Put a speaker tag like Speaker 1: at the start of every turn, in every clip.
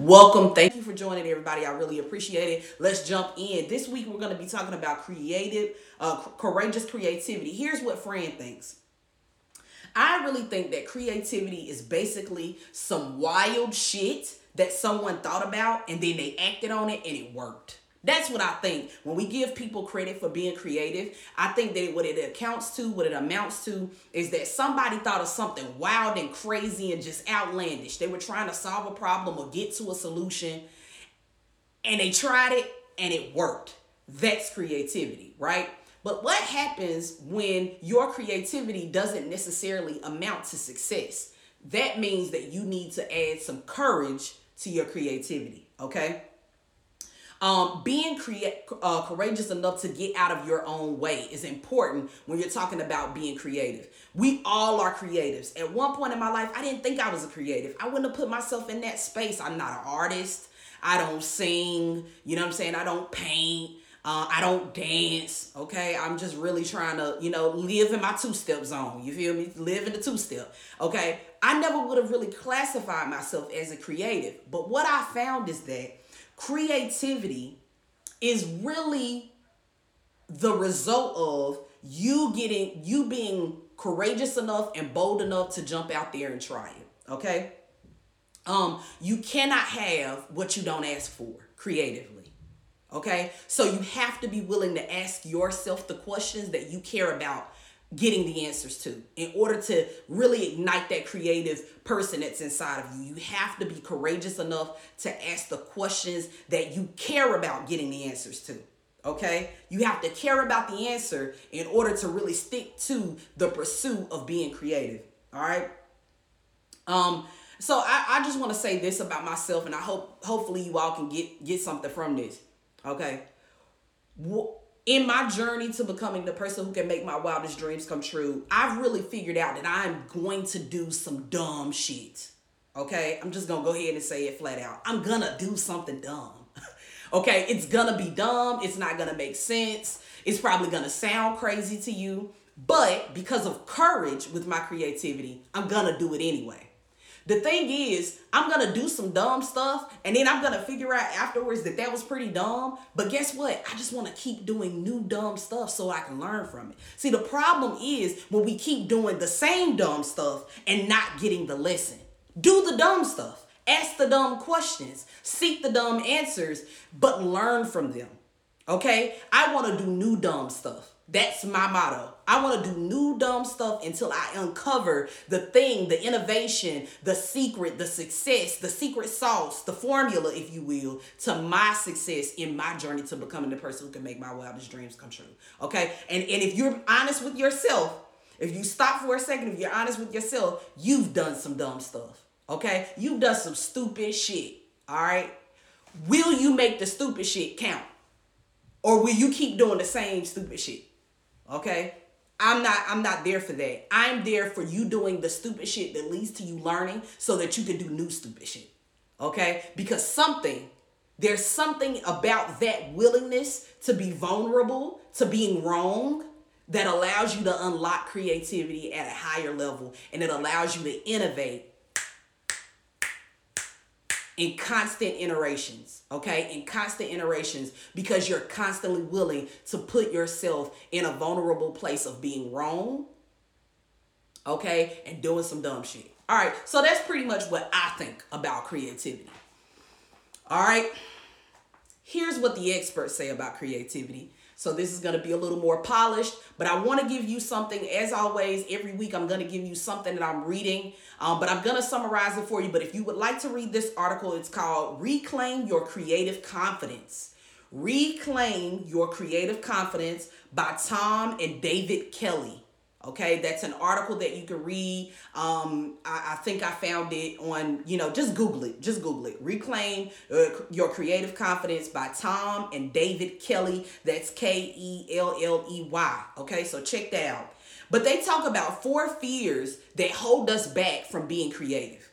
Speaker 1: Welcome. Thank you for joining everybody. I really appreciate it. Let's jump in. This week we're going to be talking about creative, uh, courageous creativity. Here's what Fran thinks. I really think that creativity is basically some wild shit that someone thought about and then they acted on it and it worked. That's what I think. When we give people credit for being creative, I think that what it accounts to, what it amounts to, is that somebody thought of something wild and crazy and just outlandish. They were trying to solve a problem or get to a solution, and they tried it and it worked. That's creativity, right? But what happens when your creativity doesn't necessarily amount to success? That means that you need to add some courage to your creativity, okay? Um, being create, uh, courageous enough to get out of your own way is important when you're talking about being creative. We all are creatives. At one point in my life, I didn't think I was a creative. I wouldn't have put myself in that space. I'm not an artist. I don't sing. You know what I'm saying? I don't paint. Uh, I don't dance. Okay, I'm just really trying to, you know, live in my two step zone. You feel me? Live in the two step. Okay, I never would have really classified myself as a creative. But what I found is that creativity is really the result of you getting you being courageous enough and bold enough to jump out there and try it okay? Um you cannot have what you don't ask for creatively okay? So you have to be willing to ask yourself the questions that you care about getting the answers to. In order to really ignite that creative person that's inside of you you have to be courageous enough to ask the questions that you care about getting the answers to okay? You have to care about the answer in order to really stick to the pursuit of being creative all right? Um so i, I just want to say this about myself and i hope hopefully you all can get get something from this okay in my journey to becoming the person who can make my wildest dreams come true, I've really figured out that I'm going to do some dumb shit. Okay? I'm just going to go ahead and say it flat out. I'm going to do something dumb. okay? It's going to be dumb. It's not going to make sense. It's probably going to sound crazy to you. But because of courage with my creativity, I'm going to do it anyway. The thing is, I'm gonna do some dumb stuff and then I'm gonna figure out afterwards that that was pretty dumb. But guess what? I just wanna keep doing new dumb stuff so I can learn from it. See, the problem is when we keep doing the same dumb stuff and not getting the lesson. Do the dumb stuff, ask the dumb questions, seek the dumb answers, but learn from them. Okay? I wanna do new dumb stuff. That's my motto. I want to do new dumb stuff until I uncover the thing, the innovation, the secret, the success, the secret sauce, the formula, if you will, to my success in my journey to becoming the person who can make my wildest dreams come true. Okay? And, and if you're honest with yourself, if you stop for a second, if you're honest with yourself, you've done some dumb stuff. Okay? You've done some stupid shit. All right? Will you make the stupid shit count? Or will you keep doing the same stupid shit? Okay? I'm not I'm not there for that. I'm there for you doing the stupid shit that leads to you learning so that you can do new stupid shit. Okay? Because something there's something about that willingness to be vulnerable, to being wrong that allows you to unlock creativity at a higher level and it allows you to innovate in constant iterations, okay? In constant iterations because you're constantly willing to put yourself in a vulnerable place of being wrong, okay? And doing some dumb shit. All right, so that's pretty much what I think about creativity. All right, here's what the experts say about creativity. So this is going to be a little more polished, but I want to give you something. As always, every week I'm going to give you something that I'm reading, um, but I'm going to summarize it for you. But if you would like to read this article, it's called Reclaim Your Creative Confidence. Reclaim Your Creative Confidence by Tom and David Kelley. Okay, that's an article that you can read. Um, I, I, think I found it on, you know, just Google it. Just Google it. Reclaim uh, Your Creative Confidence by Tom and David Kelley That's K E L L E Y. Okay, so check that out. But they talk about four fears that hold us back from being creative.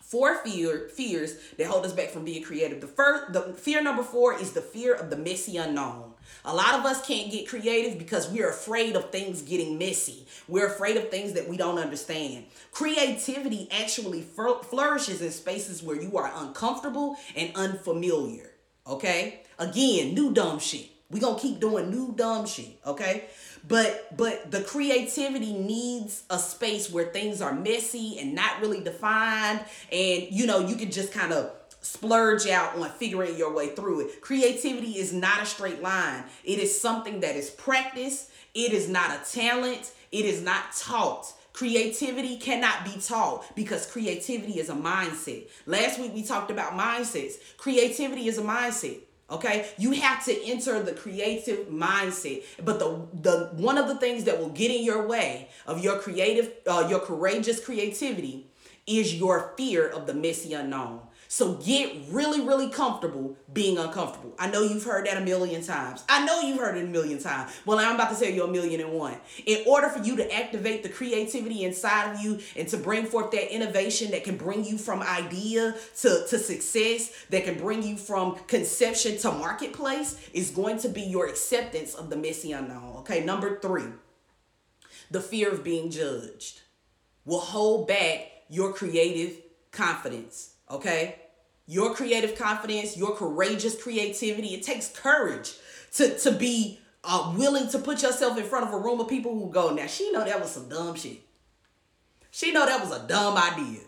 Speaker 1: Four fear fears that hold us back from being creative. The first, the fear number four is the fear of the messy unknown. A lot of us can't get creative because we're afraid of things getting messy. We're afraid of things that we don't understand. Creativity actually flourishes in spaces where you are uncomfortable and unfamiliar. Okay? Again, new dumb shit. we going to keep doing new dumb shit. Okay? but but the creativity needs a space where things are messy and not really defined and you know you can just kind of splurge out on figuring your way through it creativity is not a straight line it is something that is practiced it is not a talent it is not taught Creativity cannot be taught because creativity is a mindset. Last week we talked about mindsets. Creativity is a mindset. Okay, you have to enter the creative mindset. But the the one of the things that will get in your way of your creative, uh, your courageous creativity, is your fear of the messy unknown. So get really, really comfortable being uncomfortable. I know you've heard that a million times. I know you've heard it a million times. Well, I'm about to tell you a million and one. In order for you to activate the creativity inside of you and to bring forth that innovation that can bring you from idea to, to success, that can bring you from conception to marketplace, is going to be your acceptance of the messy unknown. Okay, number three, the fear of being judged will hold back your creative confidence okay? Your creative confidence, your courageous creativity, it takes courage to, to be uh, willing to put yourself in front of a room of people who go, now she know that was some dumb shit. She know that was a dumb idea.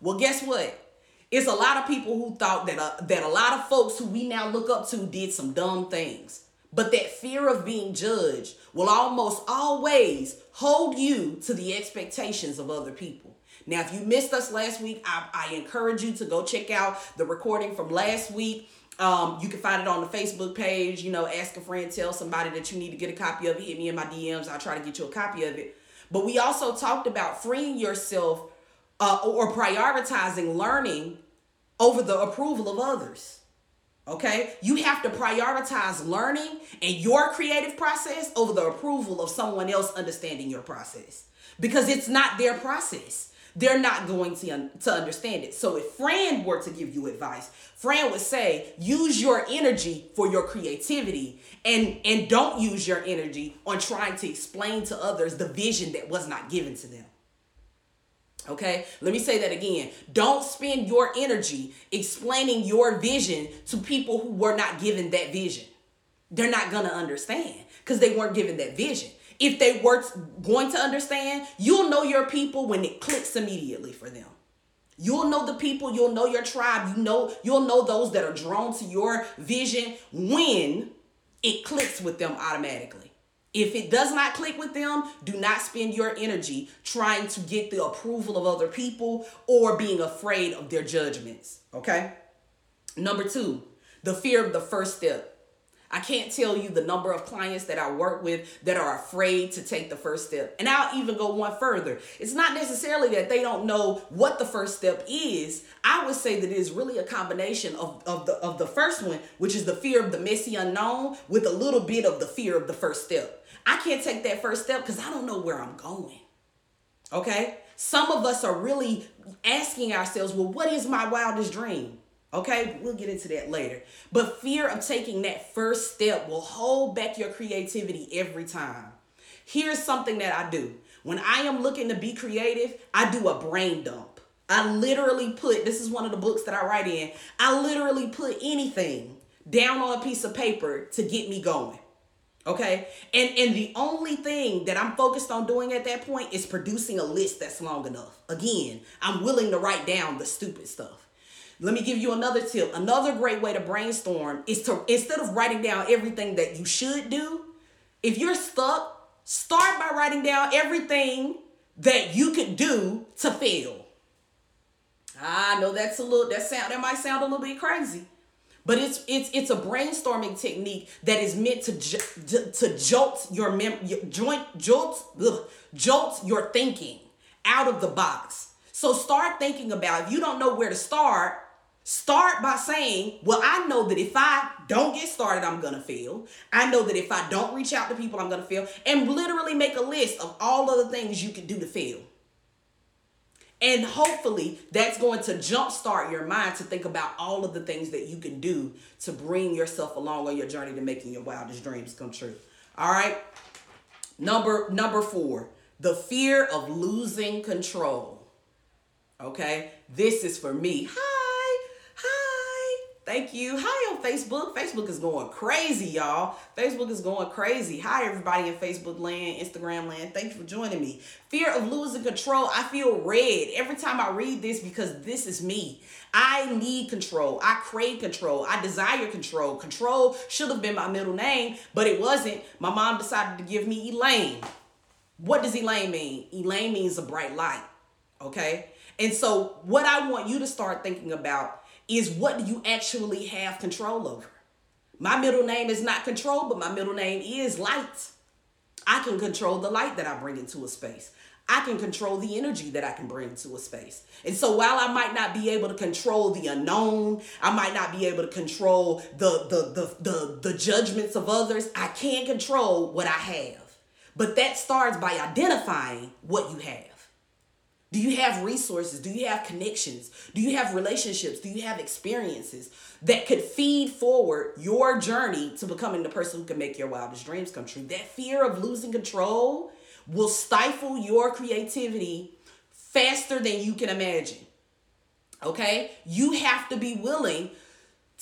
Speaker 1: Well, guess what? It's a lot of people who thought that uh, that a lot of folks who we now look up to did some dumb things. But that fear of being judged will almost always hold you to the expectations of other people. Now, if you missed us last week, I, I encourage you to go check out the recording from last week. Um, you can find it on the Facebook page. You know, ask a friend, tell somebody that you need to get a copy of it. Hit me in my DMs. I'll try to get you a copy of it. But we also talked about freeing yourself uh, or prioritizing learning over the approval of others. Okay? You have to prioritize learning and your creative process over the approval of someone else understanding your process because it's not their process they're not going to, un- to understand it. So if Fran were to give you advice, Fran would say, use your energy for your creativity and, and don't use your energy on trying to explain to others the vision that was not given to them. Okay, let me say that again. Don't spend your energy explaining your vision to people who were not given that vision. They're not gonna understand because they weren't given that vision if they were going to understand, you'll know your people when it clicks immediately for them. You'll know the people, you'll know your tribe, you know, you'll know those that are drawn to your vision when it clicks with them automatically. If it does not click with them, do not spend your energy trying to get the approval of other people or being afraid of their judgments. Okay? Number two, the fear of the first step. I can't tell you the number of clients that I work with that are afraid to take the first step. And I'll even go one further. It's not necessarily that they don't know what the first step is. I would say that it is really a combination of, of the of the first one, which is the fear of the messy unknown, with a little bit of the fear of the first step. I can't take that first step because I don't know where I'm going. Okay? Some of us are really asking ourselves, well, what is my wildest dream? Okay, we'll get into that later. But fear of taking that first step will hold back your creativity every time. Here's something that I do. When I am looking to be creative, I do a brain dump. I literally put, this is one of the books that I write in, I literally put anything down on a piece of paper to get me going. Okay? And and the only thing that I'm focused on doing at that point is producing a list that's long enough. Again, I'm willing to write down the stupid stuff. Let me give you another tip. Another great way to brainstorm is to instead of writing down everything that you should do, if you're stuck, start by writing down everything that you could do to fail. I know that's a little that sound that might sound a little bit crazy. But it's it's it's a brainstorming technique that is meant to to, to jolt your mem your joint jolt ugh, jolt your thinking out of the box. So start thinking about if you don't know where to start, Start by saying, Well, I know that if I don't get started, I'm to fail. I know that if I don't reach out to people, I'm to fail. And literally make a list of all of the things you can do to fail. And hopefully that's going to jumpstart your mind to think about all of the things that you can do to bring yourself along on your journey to making your wildest dreams come true. All right. Number number 4, the fear of losing control. Okay? This is for me. Hi. Thank you. Hi on Facebook. Facebook is going crazy, y'all. Facebook is going crazy. Hi, everybody in Facebook land, Instagram land. Thank you for joining me. Fear of losing control. I feel red every time I read this because this is me. I need control. I crave control. I desire control. Control should have been my middle name, but it wasn't. My mom decided to give me Elaine. What does Elaine mean? Elaine means a bright light. Okay? And so, what I want you to start thinking about is what do you actually have control over? My middle name is not control, but my middle name is light. I can control the light that I bring into a space. I can control the energy that I can bring to a space. And so while I might not be able to control the unknown, I might not be able to control the the the the, the judgments of others, I can control what I have. But that starts by identifying what you have. Do you have resources? Do you have connections? Do you have relationships? Do you have experiences that could feed forward your journey to becoming the person who can make your wildest dreams come true? That fear of losing control will stifle your creativity faster than you can imagine. Okay? You have to be willing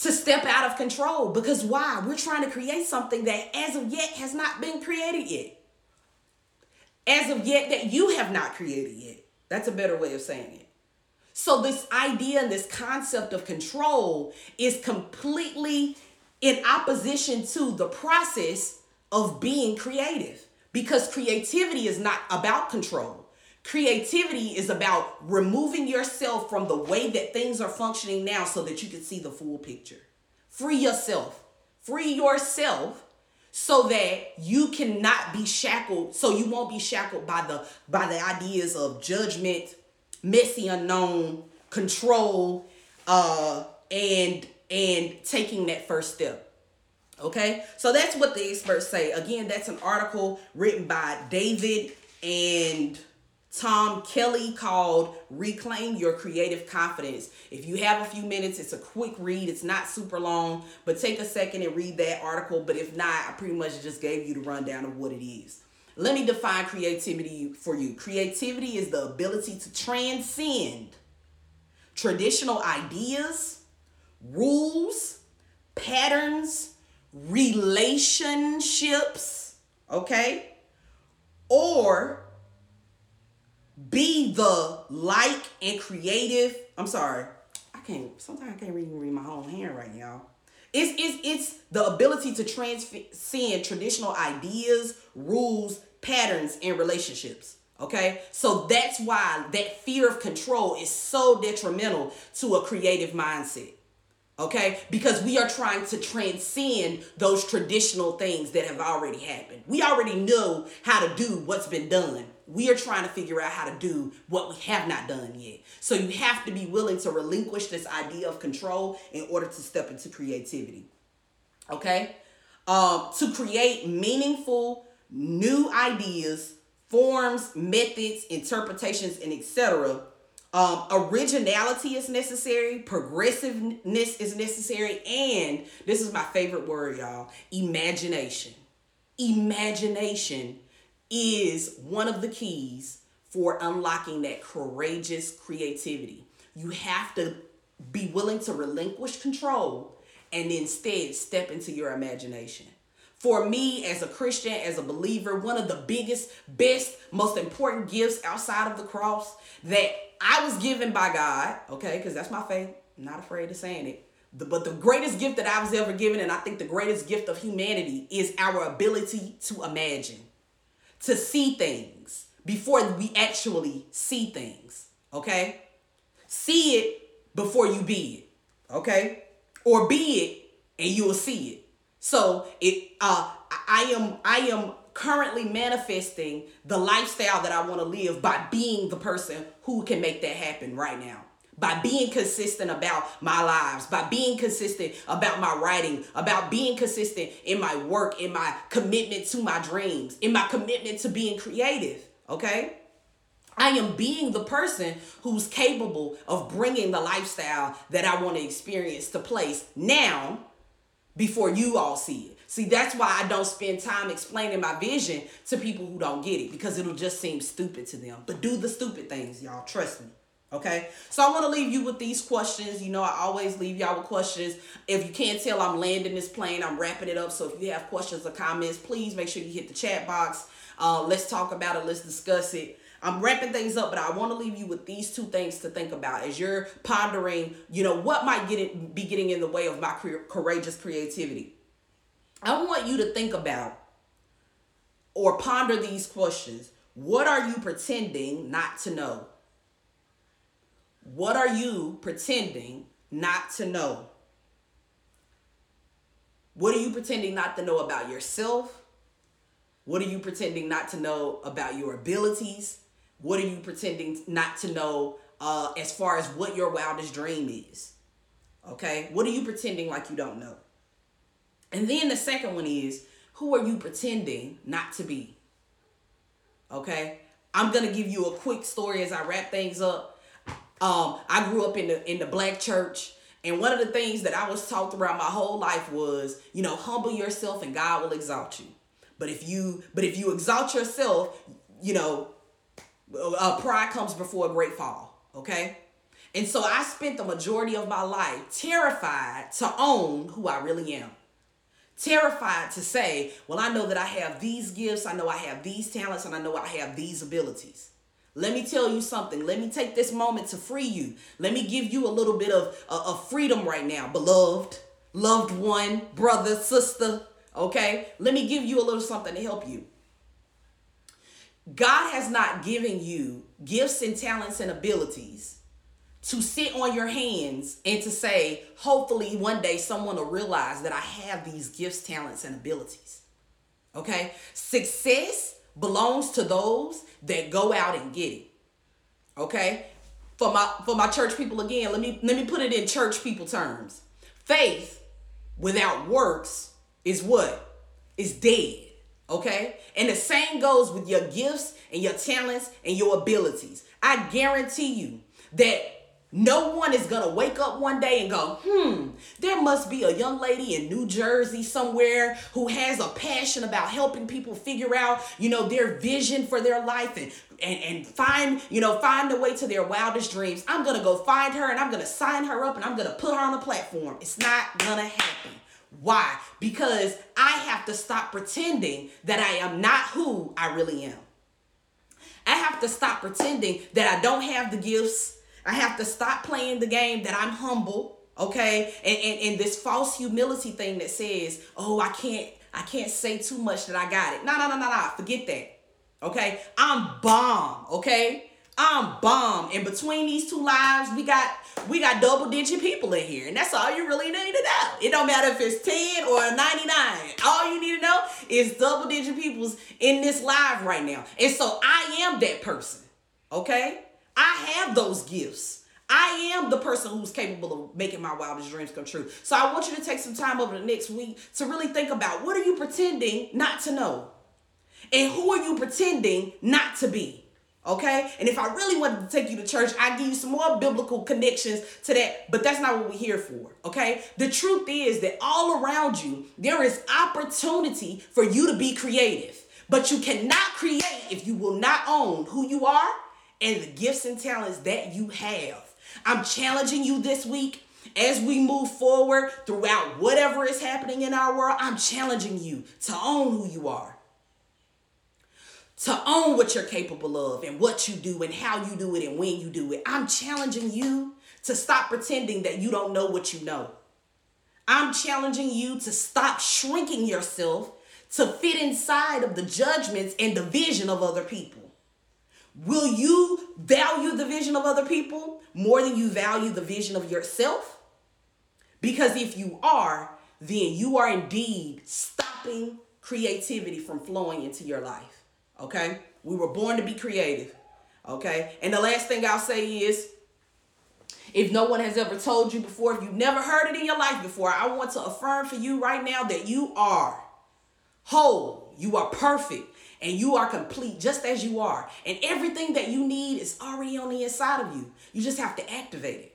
Speaker 1: to step out of control because why? We're trying to create something that as of yet has not been created yet. As of yet, that you have not created yet. That's a better way of saying it. So, this idea and this concept of control is completely in opposition to the process of being creative because creativity is not about control. Creativity is about removing yourself from the way that things are functioning now so that you can see the full picture. Free yourself. Free yourself so that you cannot be shackled so you won't be shackled by the by the ideas of judgment messy unknown control uh and and taking that first step. Okay? So that's what the experts say. Again that's an article written by david and Tom Kelley called Reclaim Your Creative Confidence. If you have a few minutes, it's a quick read. It's not super long, but take a second and read that article. But if not, I pretty much just gave you the rundown of what it is. Let me define creativity for you. Creativity is the ability to transcend traditional ideas, rules, patterns, relationships, okay? Or be the like and creative. I'm sorry. I can't sometimes I can't even read my own hand right now. It's, it's, it's the ability to transcend traditional ideas, rules, patterns, and relationships. Okay, so that's why that fear of control is so detrimental to a creative mindset. Okay, because we are trying to transcend those traditional things that have already happened. We already know how to do what's been done we are trying to figure out how to do what we have not done yet. So you have to be willing to relinquish this idea of control in order to step into creativity. Okay? Um, to create meaningful new ideas, forms, methods, interpretations, and etc. Um, originality is necessary, progressiveness is necessary, and this is my favorite word, y'all imagination. Imagination is one of the keys for unlocking that courageous creativity. You have to be willing to relinquish control and instead step into your imagination. For me, as a Christian, as a believer, one of the biggest, best, most important gifts outside of the cross that I was given by God, okay, because that's my faith, I'm not afraid of saying it. But the greatest gift that I was ever given, and I think the greatest gift of humanity, is our ability to imagine to see things before we actually see things. Okay? See it before you be it. Okay? Or be it and you will see it. So it uh I am I am currently manifesting the lifestyle that I want to live by being the person who can make that happen right now by being consistent about my lives, by being consistent about my writing, about being consistent in my work, in my commitment to my dreams, in my commitment to being creative. Okay? I am being the person who's capable of bringing the lifestyle that I want to experience to place now before you all see it. See, that's why I don't spend time explaining my vision to people who don't get it because it'll just seem stupid to them. But do the stupid things, y'all. Trust me. Okay, so I want to leave you with these questions. You know, I always leave y'all with questions. If you can't tell, I'm landing this plane, I'm wrapping it up. So if you have questions or comments, please make sure you hit the chat box. Uh, let's talk about it, let's discuss it. I'm wrapping things up, but I want to leave you with these two things to think about as you're pondering, you know, what might get it, be getting in the way of my courageous creativity. I want you to think about or ponder these questions. What are you pretending not to know? What are you pretending not to know? What are you pretending not to know about yourself? What are you pretending not to know about your abilities? What are you pretending not to know uh, as far as what your wildest dream is? Okay? What are you pretending like you don't know? And then the second one is who are you pretending not to be? Okay? I'm to give you a quick story as I wrap things up um, I grew up in the in the black church, and one of the things that I was taught throughout my whole life was, you know, humble yourself and God will exalt you. But if you but if you exalt yourself, you know, uh, pride comes before a great fall. Okay. And so I spent the majority of my life terrified to own who I really am. Terrified to say, well, I know that I have these gifts, I know I have these talents, and I know I have these abilities. Let me tell you something. Let me take this moment to free you. Let me give you a little bit of, uh, of freedom right now, beloved, loved one, brother, sister. Okay? Let me give you a little something to help you. God has not given you gifts and talents and abilities to sit on your hands and to say, hopefully one day someone will realize that I have these gifts, talents, and abilities. Okay? Success belongs to those that go out and get it. Okay? For my for my church people again, let me let me put it in church people terms. Faith without works is what? Is dead. Okay? And the same goes with your gifts and your talents and your abilities. I guarantee you that no one is gonna wake up one day and go, hmm, there must be a young lady in New Jersey somewhere who has a passion about helping people figure out, you know, their vision for their life and and, and find, you know, find the way to their wildest dreams. I'm gonna go find her and I'm gonna sign her up and I'm gonna put her on a platform. It's not gonna happen. Why? Because I have to stop pretending that I am not who I really am. I have to stop pretending that I don't have the gifts I have to stop playing the game that I'm humble, okay? And, and, and this false humility thing that says, oh, I can't, I can't say too much that I got it. No, no, no, no, no. Forget that. Okay? I'm bomb, okay? I'm bomb. And between these two lives, we got we got double digit people in here. And that's all you really need to know. It don't matter if it's 10 or 99. All you need to know is double digit people's in this live right now. And so I am that person. Okay? I have those gifts. I am the person who's capable of making my wildest dreams come true. So I want you to take some time over the next week to really think about what are you pretending not to know? And who are you pretending not to be? Okay? And if I really wanted to take you to church, I'd give you some more biblical connections to that, but that's not what we're here for. Okay? The truth is that all around you, there is opportunity for you to be creative, but you cannot create if you will not own who you are and the gifts and talents that you have. I'm challenging you this week as we move forward throughout whatever is happening in our world. I'm challenging you to own who you are, to own what you're capable of and what you do and how you do it and when you do it. I'm challenging you to stop pretending that you don't know what you know. I'm challenging you to stop shrinking yourself to fit inside of the judgments and the vision of other people. Will you value the vision of other people more than you value the vision of yourself? Because if you are, then you are indeed stopping creativity from flowing into your life. Okay? We were born to be creative. Okay? And the last thing I'll say is if no one has ever told you before, if you've never heard it in your life before, I want to affirm for you right now that you are whole, you are perfect, and you are complete just as you are. And everything that you need is already on the inside of you. You just have to activate it.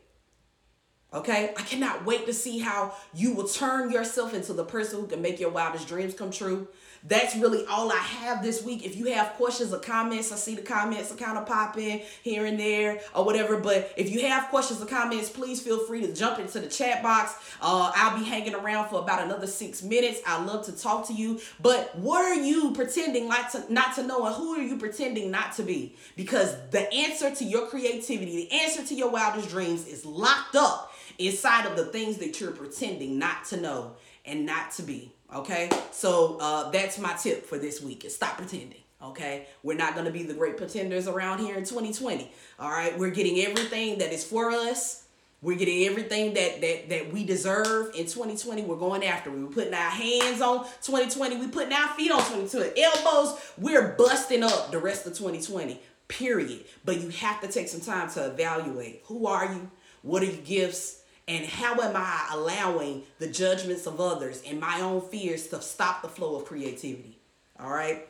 Speaker 1: Okay, I cannot wait to see how you will turn yourself into the person who can make your wildest dreams come true that's really all I have this week. If you have questions or comments, I see the comments are kind of popping here and there or whatever. But if you have questions or comments, please feel free to jump into the chat box. Uh, I'll be hanging around for about another six minutes. I love to talk to you. But what are you pretending like to not to know, and who are you pretending not to be? Because the answer to your creativity, the answer to your wildest dreams, is locked up inside of the things that you're pretending not to know and not to be. Okay, so uh, that's my tip for this week is stop pretending. Okay, we're not gonna be the great pretenders around here in 2020. All right, we're getting everything that is for us. We're getting everything that that that we deserve in 2020. We're going after. We're putting our hands on 2020. We're putting our feet on 2020. Elbows. We're busting up the rest of 2020. Period. But you have to take some time to evaluate. Who are you? What are your gifts? And how am I allowing the judgments of others and my own fears to stop the flow of creativity? All right.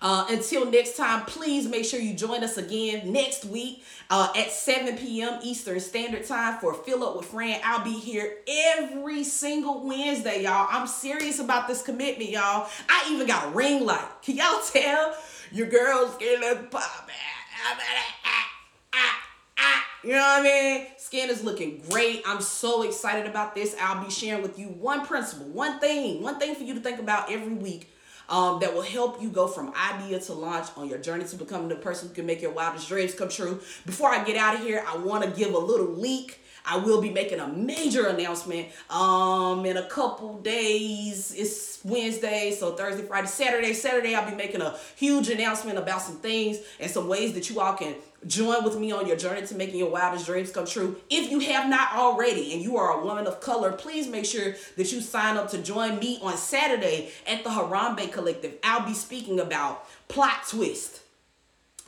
Speaker 1: Uh, until next time, please make sure you join us again next week uh, at 7 p.m. Eastern Standard Time for Fill Up with Fran. I'll be here every single Wednesday, y'all. I'm serious about this commitment, y'all. I even got ring light. Can y'all tell? Your girl's getting pop. You know what I mean? Skin is looking great. I'm so excited about this. I'll be sharing with you one principle, one thing, one thing for you to think about every week um, that will help you go from idea to launch on your journey to becoming the person who can make your wildest dreams come true. Before I get out of here, I want to give a little leak. I will be making a major announcement um in a couple days. It's Wednesday, so Thursday, Friday, Saturday. Saturday, I'll be making a huge announcement about some things and some ways that you all can Join with me on your journey to making your wildest dreams come true. If you have not already and you are a woman of color, please make sure that you sign up to join me on Saturday at the Harambe Collective. I'll be speaking about plot twist.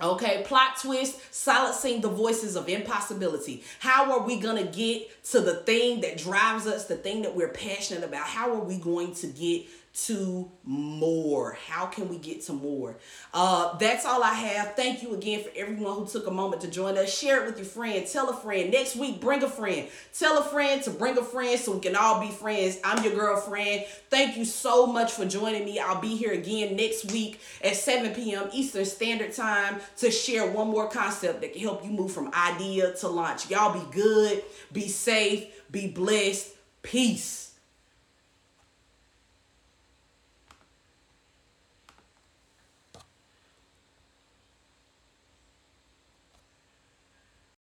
Speaker 1: Okay, plot twist, silencing the voices of impossibility. How are we going to get to the thing that drives us, the thing that we're passionate about? How are we going to get to more? How can we get to more? Uh, that's all I have. Thank you again for everyone who took a moment to join us. Share it with your friend. Tell a friend. Next week, bring a friend. Tell a friend to bring a friend so we can all be friends. I'm your girlfriend. Thank you so much for joining me. I'll be here again next week at 7 p.m. Eastern Standard Time to share one more concept that can help you move from idea to launch. Y'all be good, be safe, be blessed. Peace.